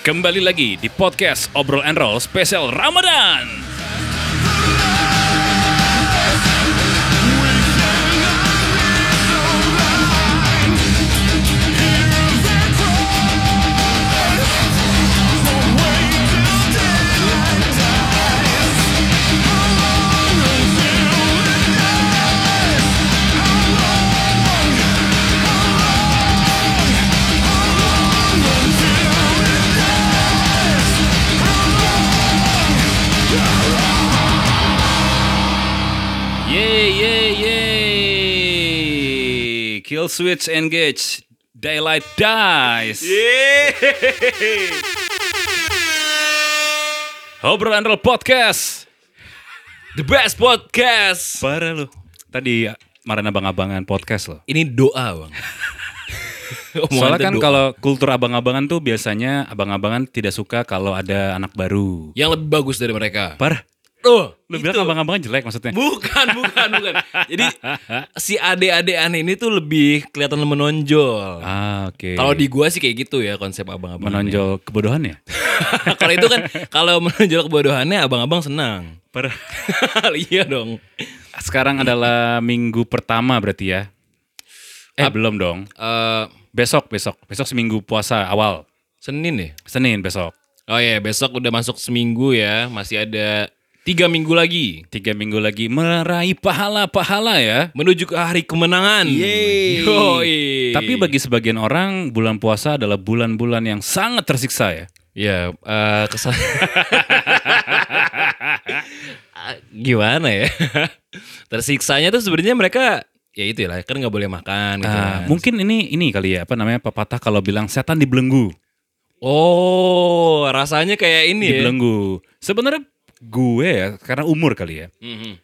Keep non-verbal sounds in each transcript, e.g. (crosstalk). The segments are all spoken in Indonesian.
Kembali lagi di podcast Obrol and Roll spesial Ramadan. Kill switch engage. Daylight dies. Obrol and Roll podcast. The best podcast. Parah lu. Tadi marahin abang-abangan podcast loh. Ini doa bang. (laughs) Soalnya kan kalau kultur abang-abangan tuh biasanya abang-abangan tidak suka kalau ada anak baru. yang lebih bagus dari mereka. Parah. Oh, Lu itu. bilang abang-abangan jelek maksudnya? Bukan, bukan, bukan. (laughs) Jadi si ade-ade aneh ini tuh lebih kelihatan menonjol. Ah, oke. Kalau di gua sih kayak gitu ya konsep abang-abang. menonjol kebodohannya. (laughs) kalau itu kan kalau menonjol kebodohannya abang-abang senang. Parah. (laughs) iya dong. Sekarang adalah minggu pertama berarti ya. Eh, belum dong. Eh Besok, besok. Besok seminggu puasa awal. Senin nih. Senin besok. Oh iya, besok udah masuk seminggu ya. Masih ada tiga minggu lagi Tiga minggu lagi meraih pahala-pahala ya. menuju ke hari kemenangan. Yeay. Yoi. Tapi bagi sebagian orang bulan puasa adalah bulan-bulan yang sangat tersiksa ya. Ya, eh kesan. (laughs) Gimana ya? Tersiksanya tuh sebenarnya mereka ya itu lah kan nggak boleh makan gitu Ah, kan. mungkin ini ini kali ya apa namanya pepatah kalau bilang setan dibelenggu, Oh, rasanya kayak ini ya. dibelenggu. Sebenarnya gue ya karena umur kali ya. Mhm.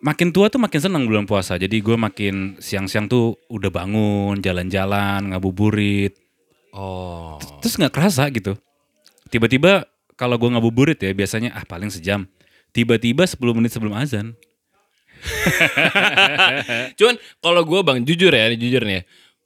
Makin tua tuh makin senang bulan puasa. Jadi gue makin siang-siang tuh udah bangun, jalan-jalan, ngabuburit. Oh. Terus nggak kerasa gitu. Tiba-tiba kalau gue ngabuburit ya biasanya ah paling sejam. Tiba-tiba 10 menit sebelum azan. (laughs) Cuman kalau gue bang jujur ya, jujur nih, ya,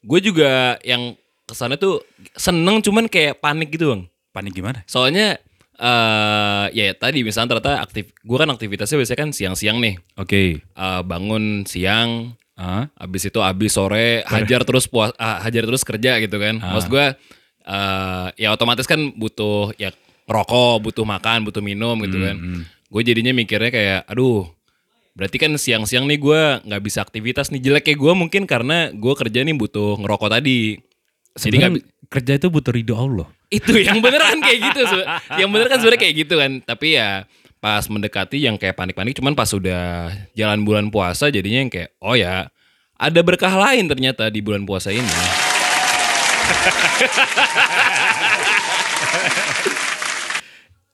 gue juga yang ke sana tuh seneng cuman kayak panik gitu bang. Panik gimana? Soalnya eh ya tadi misalnya ternyata aktif, gue kan aktivitasnya biasanya kan siang-siang nih, Oke. Eh, bangun siang, Ah, Abis itu abis sore hajar terus puas ah, hajar terus kerja gitu kan. Ah. Maksud gue eh, ya otomatis kan butuh ya rokok, butuh makan, butuh minum gitu kan. hmm. Gue jadinya mikirnya kayak aduh berarti kan siang-siang nih gue nggak bisa aktivitas nih jelek kayak gue mungkin karena gue kerja nih butuh ngerokok tadi. Jadi Sebenarnya kerja itu butuh ridho Allah. itu yang beneran kayak gitu yang bener kan sebenarnya kayak gitu kan. Tapi ya pas mendekati yang kayak panik-panik cuman pas sudah jalan bulan puasa jadinya yang kayak oh ya ada berkah lain ternyata di bulan puasa ini (laughs)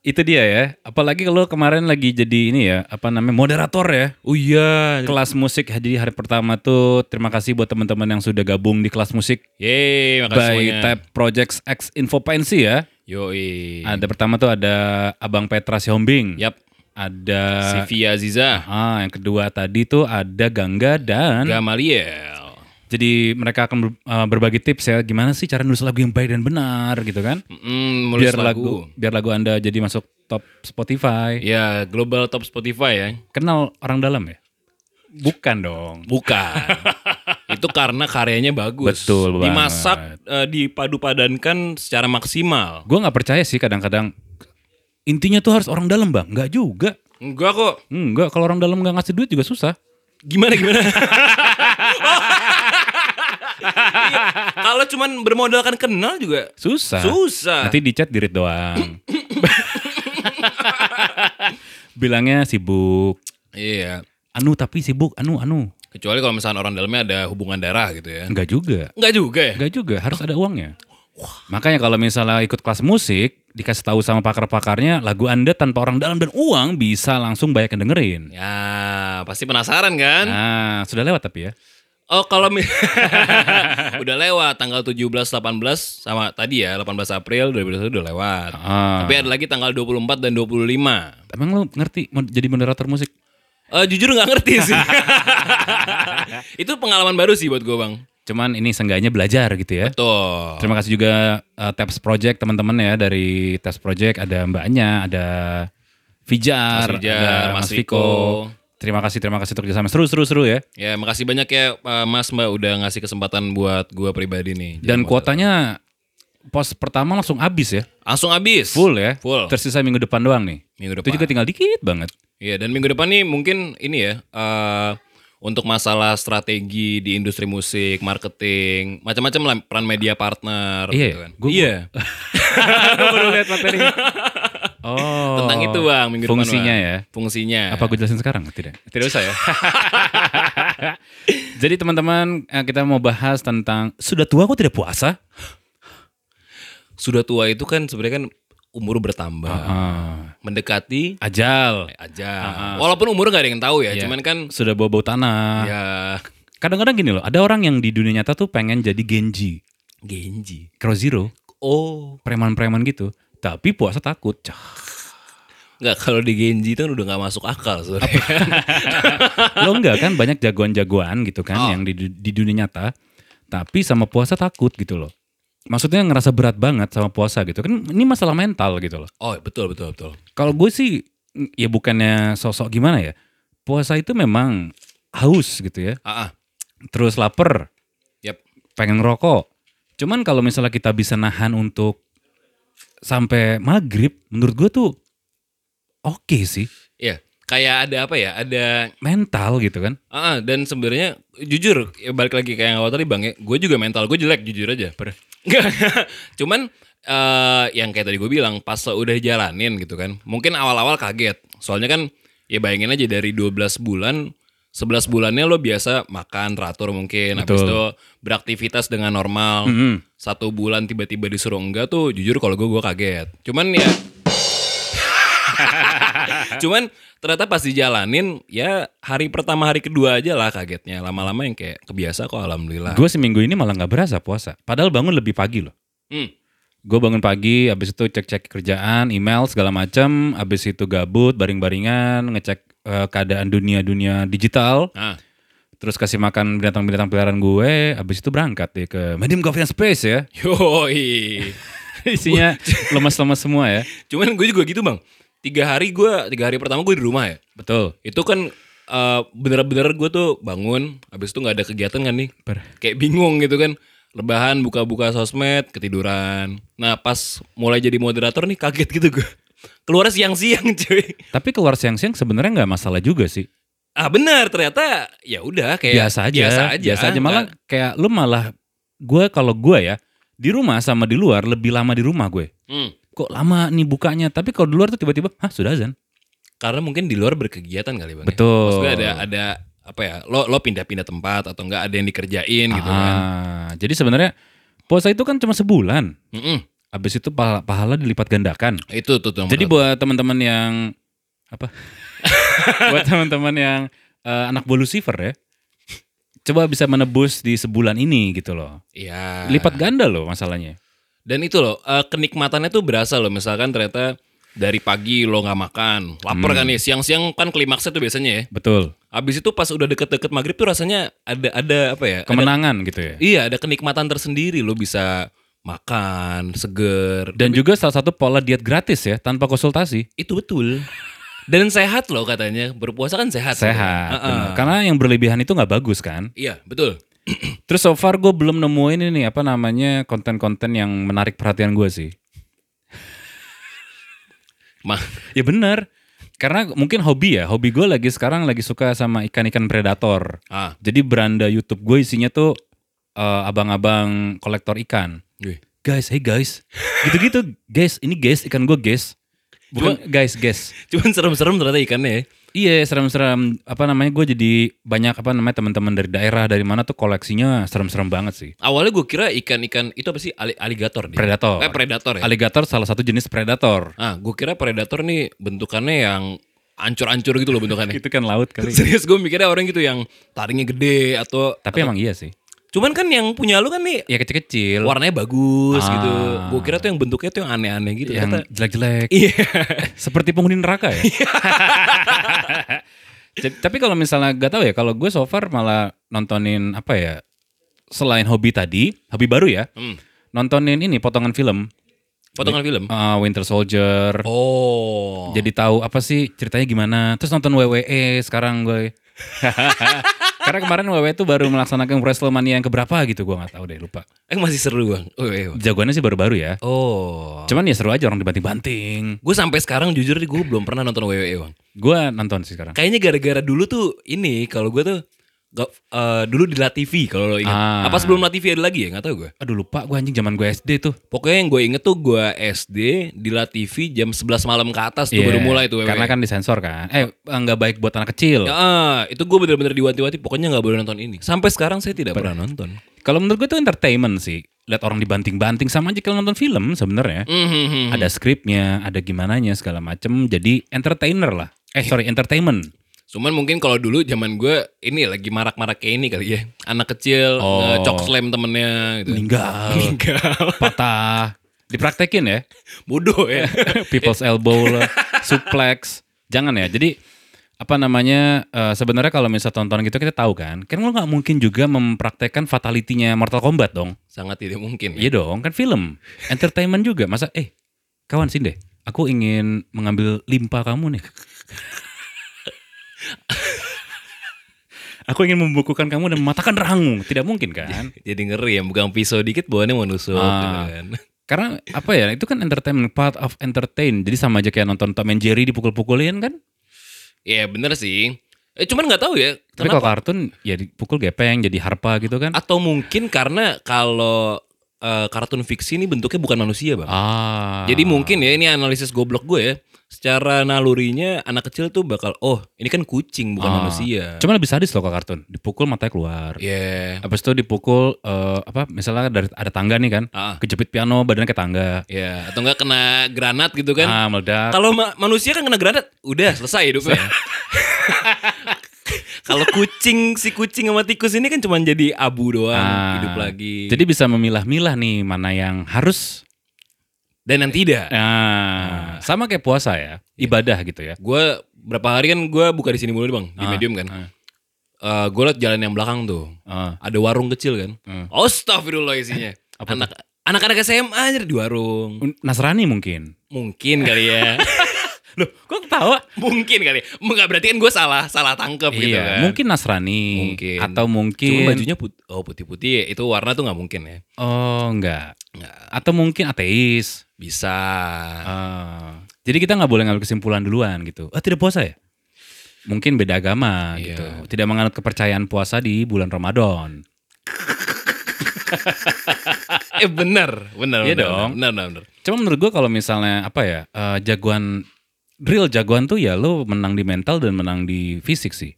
Itu dia ya. Apalagi kalau kemarin lagi jadi ini ya, apa namanya moderator ya. oh iya Kelas musik jadi hari pertama tuh terima kasih buat teman-teman yang sudah gabung di kelas musik yeay makasih by semuanya Tab Projects X Infopensi ya. yoi Ada pertama tuh ada Abang Petra Sihombing. yap Ada Sivia Aziza Ah, yang kedua tadi tuh ada Gangga dan Gamaliel jadi mereka akan ber- uh, berbagi tips ya gimana sih cara nulis lagu yang baik dan benar gitu kan. Mm, biar lagu. biar lagu Anda jadi masuk top Spotify. ya global top Spotify ya Kenal orang dalam ya? Bukan dong. Bukan. (laughs) itu karena karyanya bagus. Betul banget. Dimasak, eh, dipadu-padankan secara maksimal. Gue nggak percaya sih kadang-kadang intinya tuh harus orang dalam bang. Nggak juga. Enggak kok. Enggak, kalau orang dalam nggak ngasih duit juga susah. Gimana gimana? (laughs) Iya, Kalau cuman bermodalkan kenal juga Susah. susah. Nanti di chat dirit doang. Bilangnya sibuk. Iya. Anu tapi sibuk, anu anu. Kecuali kalau misalnya orang dalamnya ada hubungan darah gitu ya. Enggak juga. Enggak juga ya? Enggak juga, harus ada uangnya. Makanya kalau misalnya ikut kelas musik, dikasih tahu sama pakar-pakarnya, lagu Anda tanpa orang dalam dan uang bisa langsung banyak yang dengerin. Ya, pasti penasaran kan? Nah, sudah lewat tapi ya. Oh, kalau mi- (laughs) udah lewat tanggal 17 18 sama tadi ya 18 April 2021 udah lewat. Ah. Tapi ada lagi tanggal 24 dan 25. Emang lo ngerti jadi moderator musik? Eh, jujur nggak ngerti sih. (laughs) itu pengalaman baru sih buat gue bang. Cuman ini seenggaknya belajar gitu ya. Betul. Terima kasih juga uh, Taps Project teman-teman ya dari Taps Project ada Mbaknya, ada Fijar, Mas Fijar, ada Mas Mas Viko. Terima kasih, terima kasih untuk kerjasama seru, seru, seru ya. Ya, makasih banyak ya Pak Mas Mbak udah ngasih kesempatan buat gua pribadi nih. Dan kuotanya pos pertama langsung habis ya, langsung habis. full ya. Full. Tersisa minggu depan doang nih. Minggu Itu depan. juga tinggal dikit banget. Iya, dan minggu depan nih mungkin ini ya eh untuk masalah strategi di industri musik, marketing, macam-macam lah peran media partner Iya, gitu kan. gua- iya. (laughs) Baru lihat materi. (laughs) Oh. Tentang itu Bang minggu Fungsinya depan. Bang. ya. Fungsinya. Apa gue jelasin sekarang? Tidak. Tidak usah ya. (laughs) Jadi teman-teman eh, kita mau bahas tentang sudah tua kok tidak puasa? Sudah tua itu kan sebenarnya kan umur bertambah. Ah, Mendekati ajal. aja. Walaupun umur gak ada yang tahu ya, Iya. cuman kan Sudah bau-bau tanah. ya Kadang-kadang gini loh, ada orang yang di dunia nyata tuh pengen jadi Genji, Genji. Crow Zero, Oh, preman-preman gitu. Tapi puasa takut. Cah. nggak kalau di Genji itu kan udah nggak masuk akal sebenarnya. (laughs) Lo enggak kan banyak jagoan-jagoan gitu kan Oh. yang di, di dunia nyata. Tapi sama puasa takut gitu loh. Maksudnya ngerasa berat banget sama puasa gitu kan. Ini masalah mental gitu loh. oh, betul betul betul. Kalau gue sih ya bukannya sosok gimana ya. Puasa itu memang haus gitu ya. Ah, ah. Terus lapar, Yap. pengen ngerokok. Cuman kalau misalnya kita bisa nahan untuk sampai maghrib, menurut gue tuh oke sih. Iya, kayak ada apa ya? Ada Mental gitu kan. Ah, ah, dan sebenarnya jujur ya balik lagi kayak yang awal tadi bang ya, gue juga mental gue jelek jujur aja. (laughs) Cuman eh yang kayak tadi gue bilang pas udah jalanin gitu kan, mungkin awal-awal kaget. Soalnya kan ya bayangin aja dari 12 bulan, 11 bulannya lo biasa makan teratur mungkin, habis Betul. itu beraktivitas dengan normal. Mm-mm. Satu bulan tiba-tiba disuruh enggak tuh jujur kalau gue gue kaget. Cuman ya (laughs) Cuman ternyata pas dijalanin ya hari pertama hari kedua aja lah kagetnya. Lama-lama yang kayak kebiasa kok alhamdulillah. Gue seminggu ini malah nggak berasa puasa. Padahal bangun lebih pagi loh. Hmm. Gue bangun pagi, abis itu cek-cek kerjaan, email segala macam, abis itu gabut, baring-baringan, ngecek eh, keadaan dunia-dunia digital, Nah, terus kasih makan binatang-binatang peliharaan gue, abis itu berangkat deh ke Medium Coffee and Space ya. (laughs) yoi. Isinya (laughs) lemas-lemas semua ya. Cuman gue juga gitu bang. Tiga hari gue, tiga hari pertama gue di rumah ya. Betul. Itu kan eh, bener-bener gue tuh bangun, habis itu nggak ada kegiatan kan nih. Per- Kayak bingung gitu kan. Lebahan, buka-buka sosmed, ketiduran. Nah pas mulai jadi moderator nih kaget gitu gue. Keluar siang-siang (laughs) cuy. Tapi keluar siang-siang sebenarnya nggak masalah juga sih. Ah benar ternyata ya udah kayak biasa aja. Biasa aja. Biasa aja. Malah kayak lu malah gue kalau gue ya di rumah sama di luar lebih lama di rumah gue. Hmm. Kok lama nih bukanya? Tapi kalau di luar tuh tiba-tiba, hah sudah azan. Karena mungkin di luar berkegiatan kali bang. ya? Betul. Maksudnya ada ada apa ya? Lo lo pindah-pindah tempat atau enggak ada yang dikerjain gitu kan? Ah, jadi sebenarnya puasa itu kan cuma sebulan. Mm-mm. Habis itu pahala, pahala dilipat gandakan. Itu tuh tuh. Jadi buat teman-teman yang apa? (laughs) buat teman-teman yang eh, anak Lucifer ya. Coba bisa menebus di sebulan ini gitu loh. Iya. Lipat ganda loh masalahnya. Dan itu loh eh, kenikmatannya tuh berasa loh. Misalkan ternyata dari pagi lo nggak makan, lapar Hmm. kan nih. Siang-siang kan klimaksnya tuh biasanya ya. Betul. Habis itu pas udah deket-deket maghrib tuh rasanya ada ada apa ya? Ada- Kemenangan gitu ya. iya ada kenikmatan tersendiri. Lo bisa makan seger. Dan juga salah satu pola diet gratis ya tanpa konsultasi. Itu betul. Dan sehat loh katanya. Berpuasa kan sehat. Sehat. Heeh. bener. Karena yang berlebihan itu nggak bagus kan. Iya, betul. (clears throat) Terus so far gue belum nemuin ini apa namanya konten-konten yang menarik perhatian gue sih. (laughs) Mah, Ya bener. Karena mungkin hobi ya. Hobi gue lagi sekarang lagi suka sama ikan-ikan predator. ah, Jadi beranda YouTube gue isinya tuh eh, abang-abang kolektor ikan. Wih. Guys, hey guys. Gitu-gitu, guys. Ini guys, ikan gue guys. Bukan guys, (laughs) guys. Cuman serem-serem ternyata ikannya ya. Iya, serem-serem. Apa namanya? Gue jadi banyak apa namanya teman-teman dari daerah dari mana tuh koleksinya serem-serem banget sih. Awalnya gue kira ikan-ikan itu apa sih? Ali- aligator dia. Predator. Eh, predator ya. Alligator salah satu jenis predator. ah, gue kira predator nih bentukannya yang ancur-ancur gitu loh bentukannya. (laughs) Itu kan laut kali. Serius gue mikirnya orang gitu yang taringnya gede atau Tapi emang iya sih. Cuman kan yang punya lu kan nih Ya kecil-kecil. warnanya bagus Ah. gitu. Gue kira tuh yang bentuknya tuh yang aneh-aneh gitu. yang jelek-jelek. Iya. (laughs) Seperti penghuni neraka ya. (laughs) Tapi kalau misalnya gak tahu ya, kalau gue so far malah nontonin apa ya selain hobi tadi, hobi baru ya, Hmm. nontonin ini potongan film Potongan film. uh, Winter Soldier. Oh. Jadi tahu apa sih ceritanya gimana. Terus nonton WWE sekarang gue. (laughs) Karena kemarin WWE tuh baru melaksanakan WrestleMania yang keberapa gitu gue nggak tahu deh lupa. eh masih seru bang. Oh, iya. Jagoannya sih baru-baru ya. oh. Cuman ya seru aja orang dibanting-banting. Gue sampai sekarang jujur gue belum pernah nonton WWE bang. Gue nonton sih sekarang. Kayaknya gara-gara dulu tuh ini kalau gue tuh gak, eh, dulu di La TV kalau lo ingat. Ah. Apa sebelum La TV ada lagi ya? Nggak tahu gue. Aduh lupa gue anjing zaman gue SD tuh. Pokoknya yang gue inget tuh gue SD di La TV jam 11 malam ke atas tuh Iya, baru mulai tuh WWE. Karena kan disensor kan. Eh nggak baik buat anak kecil. Ya, ah, itu gue bener-bener diwanti-wanti pokoknya nggak boleh nonton ini. Sampai sekarang saya tidak pernah nonton. Kalau menurut gue itu entertainment sih. Lihat orang dibanting-banting sama aja kalau nonton film sebenarnya. Mhm. Ada skripnya, ada gimananya segala macem. Jadi entertainer lah. Eh sorry entertainment. Cuman mungkin kalau dulu zaman gue ini lagi marak-marak kayak ini kali ya. Anak kecil Oh. ngecok slam temennya gitu. Meninggal, Meninggal. (laughs) patah, dipraktekin ya. Bodoh ya. (laughs) People's elbow lah, suplex. Jangan ya. Jadi apa namanya eh, sebenarnya kalau misal tonton gitu kita tahu kan kan lo nggak mungkin juga mempraktekkan fatality-nya Mortal Kombat dong Sangat tidak mungkin. iya dong kan film entertainment juga masa eh kawan sini deh aku ingin mengambil limpa kamu nih aku ingin membukukan kamu dan mematahkan rahangmu tidak mungkin kan Jadi ngeri ya, pegang pisau dikit bawaannya mau nusuk Ah. gitu kan. (laughs) karena apa ya itu kan entertainment part of entertain jadi sama aja kayak nonton Tom and Jerry dipukul-pukulin kan Iya bener sih. Eh cuman nggak tahu ya. tapi kalau kartun ya dipukul gepeng jadi harpa gitu kan Atau mungkin karena kalau eh, kartun fiksi ini bentuknya bukan manusia bang. ah Jadi mungkin ya ini analisis goblok gue ya. Secara nalurinya anak kecil tuh bakal oh ini kan kucing bukan Ah. manusia. cuma lebih sadis loh kalau kartun dipukul matanya keluar Iya. habis itu dipukul eh, apa misalnya dari ada tangga nih kan Ah. kejepit piano badannya ke tangga Ya, atau enggak kena granat gitu kan. ah meledak Kalau ma- manusia kan kena granat, udah selesai hidupnya. (laughs) Kalau kucing si kucing sama tikus ini kan cuma jadi abu doang, Ah. hidup lagi. jadi bisa memilah-milah nih mana yang harus dan yang tidak. nah sama kayak puasa ya ibadah gitu ya Gue berapa hari kan gue buka di sini mulu bang, di Ah, medium kan. ah. Eh gue liat jalan yang belakang tuh, Ah. ada warung kecil kan. Hmm. Astagfirullah isinya. Apa Anak anak-anak SMA aja di warung. Nasrani mungkin Mungkin kali ya. (laughs) loh kok ketawa mungkin kali. Enggak berarti kan gue salah salah tangkep gitu iya kan. mungkin Nasrani Mungkin. atau mungkin Cuma bajunya put oh putih-putih itu warna tuh nggak mungkin ya. oh enggak Nggak. atau mungkin ateis Bisa. Ah. jadi kita nggak boleh ngambil kesimpulan duluan gitu ah tidak puasa ya mungkin beda agama Iya. gitu tidak menganut kepercayaan puasa di bulan Ramadan (laughs) eh bener, bener, Iya bener, dong. bener, bener, bener. Cuma menurut gua kalau misalnya apa ya eh, jagoan real jagoan tuh ya lo menang di mental dan menang di fisik sih.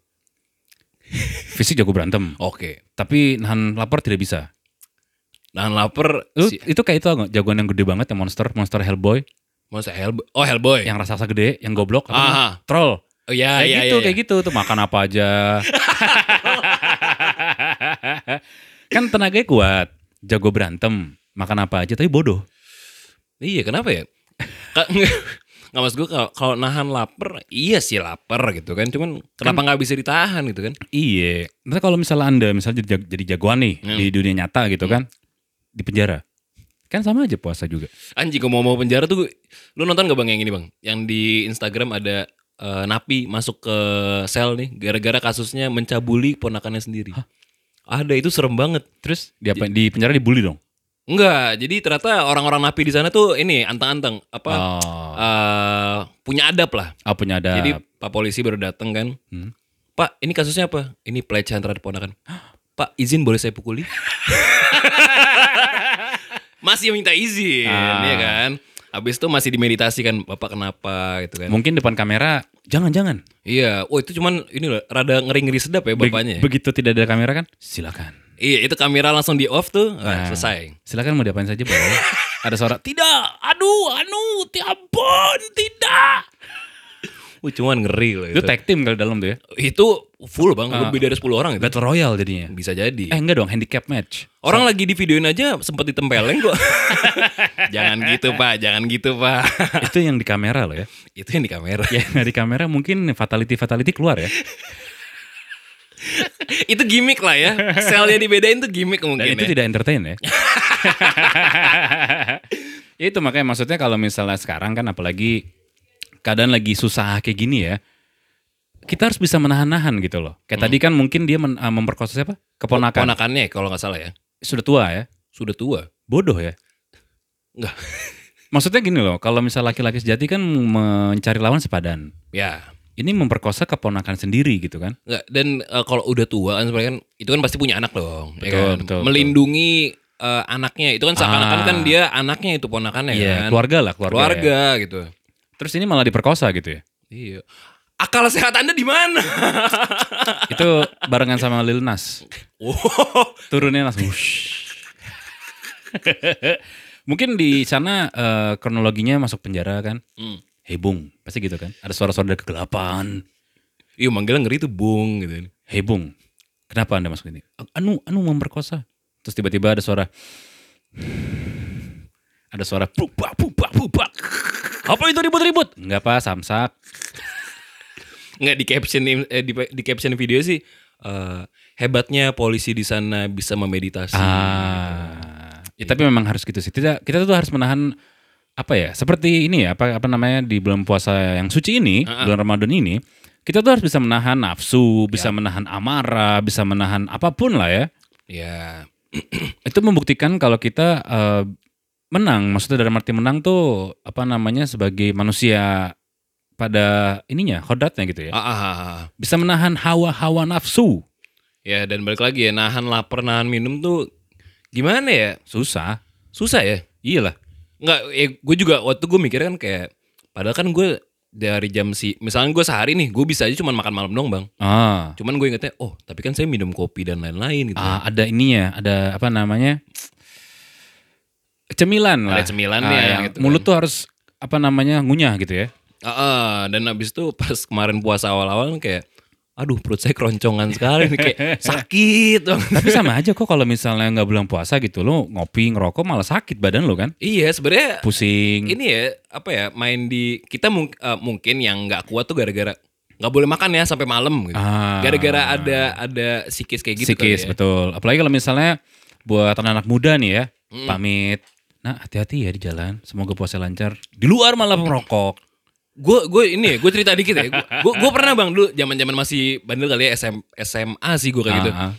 (laughs) fisik jago berantem, Oke. tapi nahan lapar tidak bisa. Nahan lapar Lu si, itu kayak itu jagoan yang gede banget yang monster, monster Hellboy, Masa Hellboy. Oh Hellboy. yang raksasa gede, yang goblok, apa Aha. namanya? troll. Oh iya kayak iya gitu, iya. kayak gitu tuh makan apa aja. kan tenaganya kuat, jago berantem, makan apa aja tapi bodoh. Iya kenapa ya? Nggak mas gue kalau nahan lapar, iya sih lapar gitu kan. Cuman kenapa nggak bisa ditahan gitu kan? Iya. Nanti kalau misalnya anda misalnya jadi, jadi jagoan nih Hmm. di dunia nyata gitu kan, di penjara, kan sama aja puasa juga. Anjing kalau mau mau penjara tuh, lu nonton gak bang yang ini bang? Yang di Instagram ada eh, napi masuk ke sel nih, gara-gara kasusnya mencabuli ponakannya sendiri. Ada itu serem banget. Terus di apa? Di penjara dibully dong. Enggak, jadi ternyata orang-orang napi di sana tuh ini antang-antang apa Oh, eh, punya adab lah. oh punya ada. Jadi pak polisi baru datang kan. Hmm. Pak, ini kasusnya apa? Ini pelecehan terhadap ponakan. Pak, izin boleh saya pukuli? (laughs) masih minta izin, Ah. ya kan? Habis itu masih dimeditasikan, Bapak kenapa gitu kan. Mungkin depan kamera, jangan jangan. Iya, oh itu cuman ini loh, rada ngeri-ngeri sedap ya Be- bapaknya. ya. Begitu tidak ada kamera kan, silakan. Iya, itu kamera langsung di off tuh, Nah. nah, selesai. Silakan mau diapain saja boleh. (laughs) ada suara tidak, aduh, anu, tiapun, tidak. Wih, cuman ngeri loh Itu itu. tag team kali dalam tuh ya. Itu full bang, Ah. lebih dari 10 orang itu. Battle Royale jadinya. Bisa jadi. Eh enggak dong, handicap match. Orang lagi di videoin aja sempat ditempeleng kok. (laughs) jangan gitu pak, jangan gitu pak. (laughs) Itu yang di kamera loh ya. Itu yang di kamera. Ya di kamera mungkin fatality fatality keluar ya. (laughs) itu gimmick lah ya. Selnya dibedain tuh gimmick Dan mungkin itu ya. tidak entertain ya. ya itu makanya maksudnya kalau misalnya sekarang kan apalagi keadaan lagi susah kayak gini ya. Kita harus bisa menahan-nahan gitu loh. Kayak tadi kan mungkin dia men- ah, memperkosa siapa? Keponakan. Ponakannya kalau nggak salah ya. Sudah tua ya. Sudah tua. Bodoh ya. Enggak. (laughs) Maksudnya gini loh, kalau misal laki-laki sejati kan mencari lawan sepadan. Ya. Ini memperkosa keponakan sendiri gitu kan. Enggak dan eh, kalau udah tua kan sebenarnya kan itu kan pasti punya anak dong, ya Betul, kan? betul, Melindungi eh, anaknya itu kan seakan-akan Ah. kan dia anaknya itu ponakannya Iya, kan. keluarga lah, keluarga. Keluarga ya. gitu. Terus ini malah diperkosa gitu ya. Iya. Akal sehat Anda di mana? (laughs) Itu barengan sama Lil Nas. oh. Turunnya langsung. wush. (laughs) Mungkin di sana eh, kronologinya masuk penjara kan. Hmm. Hei Bung, pasti gitu kan. Ada suara-suara dari kegelapan. Iya manggilnya ngeri tuh bung gitu. Hei Bung, kenapa anda masuk ini? Anu, anu memperkosa. Terus tiba-tiba ada suara. (sighs) Ada suara bubak, bubak, bubak. Apa itu ribut-ribut? Enggak pak, samsak. Nggak di caption eh, di, di caption video sih eh, hebatnya polisi di sana bisa memeditasi. Ah, ya, tapi memang harus gitu sih. Tidak, kita tuh harus menahan apa ya? Seperti ini ya, apa apa namanya di bulan puasa yang suci ini, Ah, ah. bulan Ramadan ini, kita tuh harus bisa menahan nafsu, bisa Ya. menahan amarah, bisa menahan apa pun lah ya. Ya. Itu membuktikan kalau kita eh, menang. Maksudnya dalam arti menang tuh apa namanya sebagai manusia pada ininya, hodratnya gitu ya. Ah, ah, ah, ah. Bisa menahan hawa-hawa nafsu. Ya dan balik lagi ya nahan lapar nahan minum tuh gimana ya? Susah. Susah ya. Iyalah. Nggak, ya gue juga waktu gue mikir kan kayak padahal kan gue dari jam si misalnya gue sehari nih gue bisa aja cuma makan malam dong bang Ah. cuman gue ingetnya oh tapi kan saya minum kopi dan lain-lain gitu Ah, ada ininya, ada apa namanya? Cemilan lah. Ada cemilannya, Ah, yang gitu mulut kan. tuh harus apa namanya? ngunyah gitu ya. Ah, ah, dan abis itu pas kemarin puasa awal-awal kayak aduh perut saya keroncongan sekali nih kayak (laughs) sakit Tapi sama aja kok kalau misalnya nggak bulan puasa gitu lo ngopi ngerokok malah sakit badan lo kan. iya sebenarnya Pusing. ini ya apa ya main di kita mung- eh, mungkin yang nggak kuat tuh gara-gara nggak boleh makan ya sampai malam gitu Ah. gara-gara ada ada sikis kayak gitu Psikis ya. betul. Apalagi kalau misalnya buat anak-anak muda nih ya, Mm. pamit. Nah, hati-hati ya di jalan. Semoga puasa lancar. Di luar malah merokok. Gue gue ini ya, gue cerita dikit ya. Gue gue pernah bang dulu zaman zaman masih bandel kali ya SM, SMA sih gue kayak gitu. Ah, ah.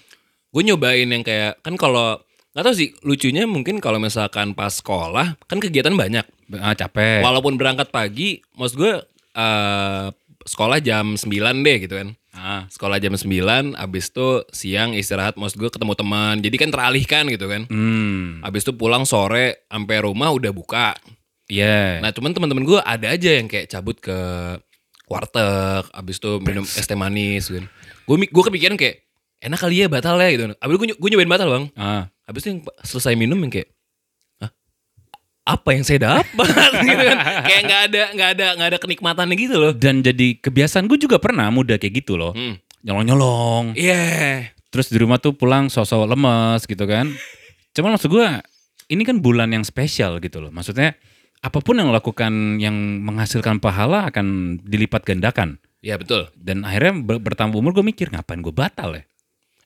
Gue nyobain yang kayak kan kalau nggak tahu sih lucunya mungkin kalau misalkan pas sekolah kan kegiatan banyak. Ah, capek. Walaupun berangkat pagi, maksud gue eh, sekolah jam 9 deh gitu kan. Ah. Sekolah jam 9, abis itu siang istirahat, maksud gue ketemu teman. Jadi kan teralihkan gitu kan. Hmm. Abis itu pulang sore, sampai rumah udah buka. Iya. Nah cuman teman-teman gue ada aja yang kayak cabut ke warteg, abis itu minum es teh manis kan. Gue gue kepikiran kayak enak kali ya batal ya gitu. Abis itu gue, gue nyobain batal bang. Ah. Abis itu yang selesai minum yang kayak? Apa yang saya dapat (laughs) gitu kan. Kayak nggak ada nggak ada nggak ada kenikmatannya gitu loh. Dan jadi kebiasaan gue juga pernah muda kayak gitu loh. Hmm. Nyolong-nyolong. Iya. Terus di rumah tuh pulang sosok lemes gitu kan. Cuman maksud gue ini kan bulan yang spesial gitu loh. Maksudnya apa pun yang lakukan yang menghasilkan pahala akan dilipat gandakan. Iya betul. Dan akhirnya ber- bertambah umur gue mikir ngapain gue batal ya.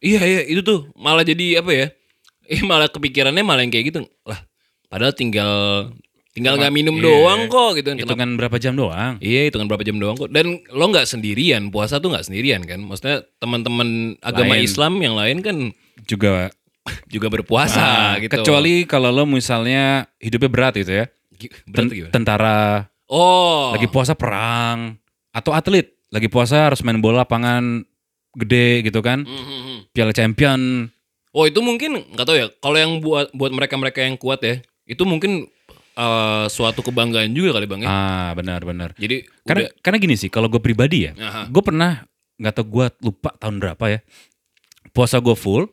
Iya iya itu tuh malah jadi apa ya? Eh malah kepikirannya malah yang kayak gitu. Lah padahal tinggal tinggal nggak minum Iya. doang kok gitu kan. Kan berapa jam doang. Iya hitungan berapa jam doang kok. Dan lo nggak sendirian, puasa tuh nggak sendirian kan. Maksudnya teman-teman agama Lain. Islam yang lain kan Juga (laughs) juga berpuasa Ah, gitu. Kecuali kalau lo misalnya hidupnya berat gitu ya. Ten- gimana? tentara, Oh. lagi puasa perang, atau atlet lagi puasa harus main bola lapangan gede gitu kan. Hmm, hmm, hmm. Piala Champion. Oh itu mungkin nggak tahu ya. Kalau yang buat buat mereka-mereka yang kuat ya, itu mungkin eh, suatu kebanggaan juga kali bang ya. Ah, benar-benar. Jadi Karena udah, karena gini sih, kalau gue pribadi ya, gue pernah nggak tau gue lupa tahun berapa ya, puasa gue full,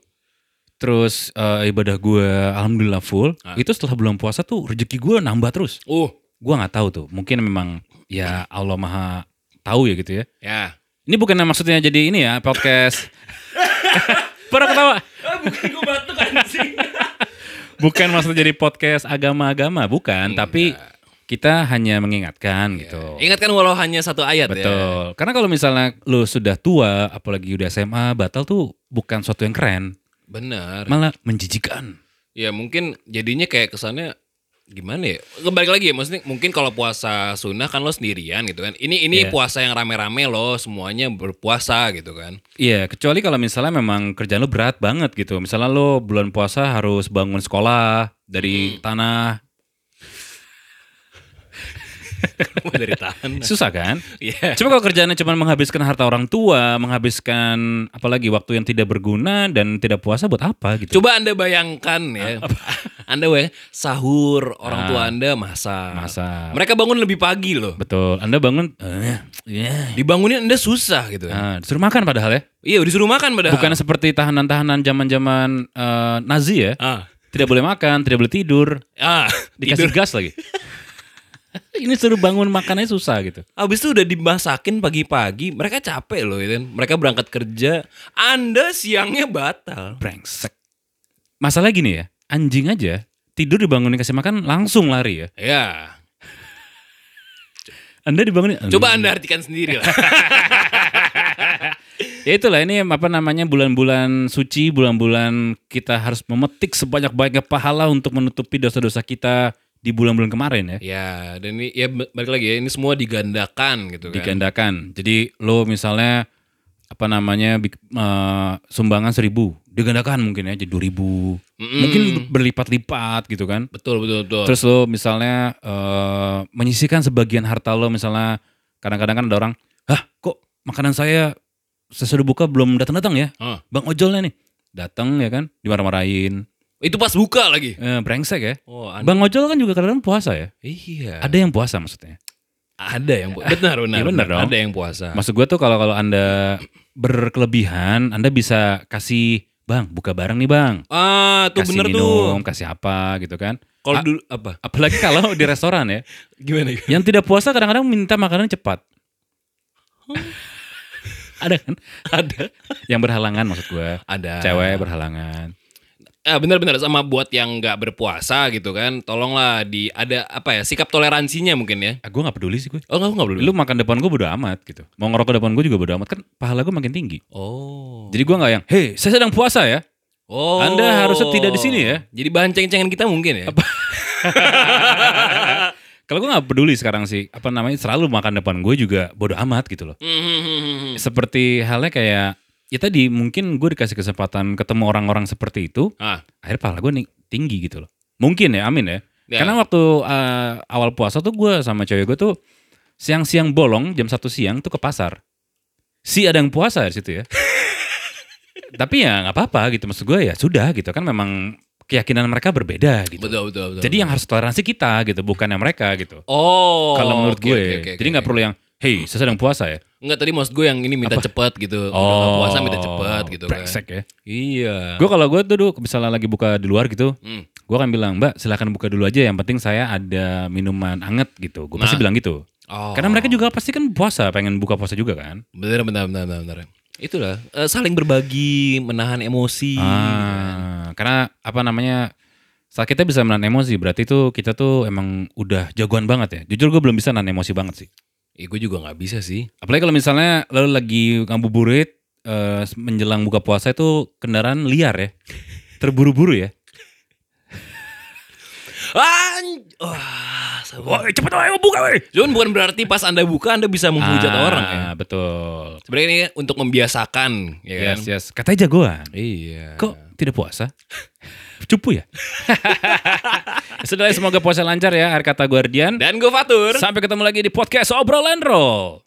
terus eh, ibadah gue alhamdulillah full. Ah. Itu setelah bulan puasa tuh rezeki gue nambah terus. uh Gue nggak tahu tuh, mungkin memang ya Allah maha tahu ya gitu ya. ya. Ini bukan maksudnya jadi ini ya podcast. (laughs) Pernah ketawa? bukan gue batuk anjing. Bukan maksudnya jadi podcast agama-agama, bukan. Tapi kita hanya mengingatkan gitu. Ingatkan walau hanya satu ayat ya. Betul. Karena kalau misalnya lu sudah tua, apalagi udah SMA, batal tuh bukan suatu yang keren, Benar. malah menjijikan. Ya mungkin jadinya kayak kesannya gimana ya? Kembali lagi ya maksudnya mungkin kalau puasa sunnah kan lo sendirian gitu kan. Ini ini Iya. puasa yang rame-rame lo semuanya berpuasa gitu kan. Iya, kecuali kalau misalnya memang kerjaan lu berat banget gitu. Misalnya lu bulan puasa harus bangun sekolah dari tanah, (laughs) Dari tanah. susah kan? Iya. Coba kalau kerjaannya cuma menghabiskan harta orang tua, menghabiskan apalagi waktu yang tidak berguna dan tidak puasa buat apa gitu. Coba Anda bayangkan ya. Anda bayang sahur orang tua Ah. Anda masak. Masak. Mereka bangun lebih pagi loh. Betul. Anda bangun, eh, ya. Dibangunin Anda susah gitu kan. Ah, disuruh makan padahal ya. Iya, disuruh makan padahal. Bukan seperti tahanan-tahanan zaman-zaman eh, Nazi ya. Ah. Tidak boleh makan, tidak boleh tidur, Ah, dikasih tidur. gas lagi. (laughs) Ini suruh bangun makannya susah gitu. Habis itu udah dimasakin pagi-pagi, mereka capek loh itu kan. Mereka berangkat kerja, Anda siangnya batal. Brengsek. Masalah gini ya, anjing aja tidur dibangunin kasih makan langsung lari ya. Ya, Anda dibangunin. coba Anda artikan sendiri lah. (laughs) Ya itulah ini apa namanya bulan-bulan suci, bulan-bulan kita harus memetik sebanyak-banyaknya pahala untuk menutupi dosa-dosa kita di bulan-bulan kemarin ya. ya, dan ini ya balik lagi ya, ini semua digandakan gitu kan. Digandakan. Jadi lo misalnya apa namanya bik- eh, sumbangan seribu digandakan mungkin ya jadi dua ribu Mm-mm. mungkin berlipat-lipat gitu kan betul betul betul. terus lo misalnya eh, menyisihkan sebagian harta lo misalnya kadang-kadang kan ada orang hah kok makanan saya sesudah buka belum datang-datang ya Ah. bang ojolnya nih datang ya kan dimarah-marahin itu pas buka lagi. eh, brengsek ya Oh, bang ojol kan juga kadang-kadang puasa ya iya. ada yang puasa maksudnya Ada yang pu- benar benar. Iya, benar dong. Ada yang puasa. Maksud gue tuh kalau kalau anda berkelebihan, anda bisa kasih bang buka bareng nih bang, ah, tuh kasih bener minum, tuh. kasih apa gitu kan. Kalau dulu apa? Apalagi kalau di restoran ya, (laughs) Gimana? yang tidak puasa kadang-kadang minta makanan cepat. Ada kan? Ada. Yang berhalangan maksud gue. Ada. Cewek berhalangan. Ah, benar-benar sama buat yang nggak berpuasa gitu kan. Tolonglah di ada apa ya sikap toleransinya mungkin ya. Ah, gue gak peduli sih gue. Oh nggak nggak boleh. Lu makan depan gue bodo amat gitu. Mau ngerokok depan gue juga bodo amat. Kan pahala gue makin tinggi. Oh. Jadi gue gak yang, hei saya sedang puasa ya. Oh. Anda harusnya tidak di sini ya. Jadi bahan ceng-cengan kita mungkin ya. (laughs) Kalau gue gak peduli sekarang sih, apa namanya selalu makan depan gue juga bodo amat gitu loh. Hmm. Seperti halnya kayak ya tadi mungkin gue dikasih kesempatan ketemu orang-orang seperti itu, ah. akhirnya pahala gue nih tinggi gitu loh. Mungkin ya, amin ya. Ya. Karena waktu uh, awal puasa tuh gue sama cewek gue tuh siang-siang bolong jam satu siang tuh ke pasar. Si ada yang puasa di situ ya. (laughs) Tapi ya nggak apa-apa gitu maksud gue ya sudah gitu kan memang keyakinan mereka berbeda gitu. Betul betul betul. Jadi yang harus toleransi kita gitu bukan yang mereka gitu. Oh. Kalau menurut oke, gue. oke, oke, Jadi nggak oke. perlu yang hey saya sedang puasa ya. Enggak tadi maksud gue yang ini minta cepet gitu. Udah nggak puasa minta cepet gitu kan. brengsek ya. Iya. Gue kalau gue tuh misalnya lagi buka di luar gitu, Hmm. gue akan bilang mbak silakan buka dulu aja. Yang penting saya ada minuman anget gitu. Gue pasti Nah. bilang gitu. Oh. Karena mereka juga pasti kan puasa, pengen buka puasa juga kan. benar benar benar benar. benar. Itulah eh, saling berbagi, menahan emosi. Ah, karena apa namanya saat kita bisa menahan emosi berarti itu kita tuh emang udah jagoan banget ya. Jujur gue belum bisa nahan emosi banget sih. Ih, gue juga nggak bisa sih. Apalagi kalau misalnya lo lagi ngabuburit eh, menjelang buka puasa itu kendaraan liar ya. Terburu-buru ya. An- Wah. Woi, cepet ayo buka woi. Cuman bukan berarti pas anda buka anda bisa menghujat Ah, orang ya. betul. Sebenarnya ini untuk membiasakan, ya kan? Yes, yes. Katanya jagoan. Iya. Kok tidak puasa? Cupu ya? (laughs) Sudah semoga puasa lancar ya, air kata Guardian. Dan gue Fatur. Sampai ketemu lagi di podcast Obrolan Roll.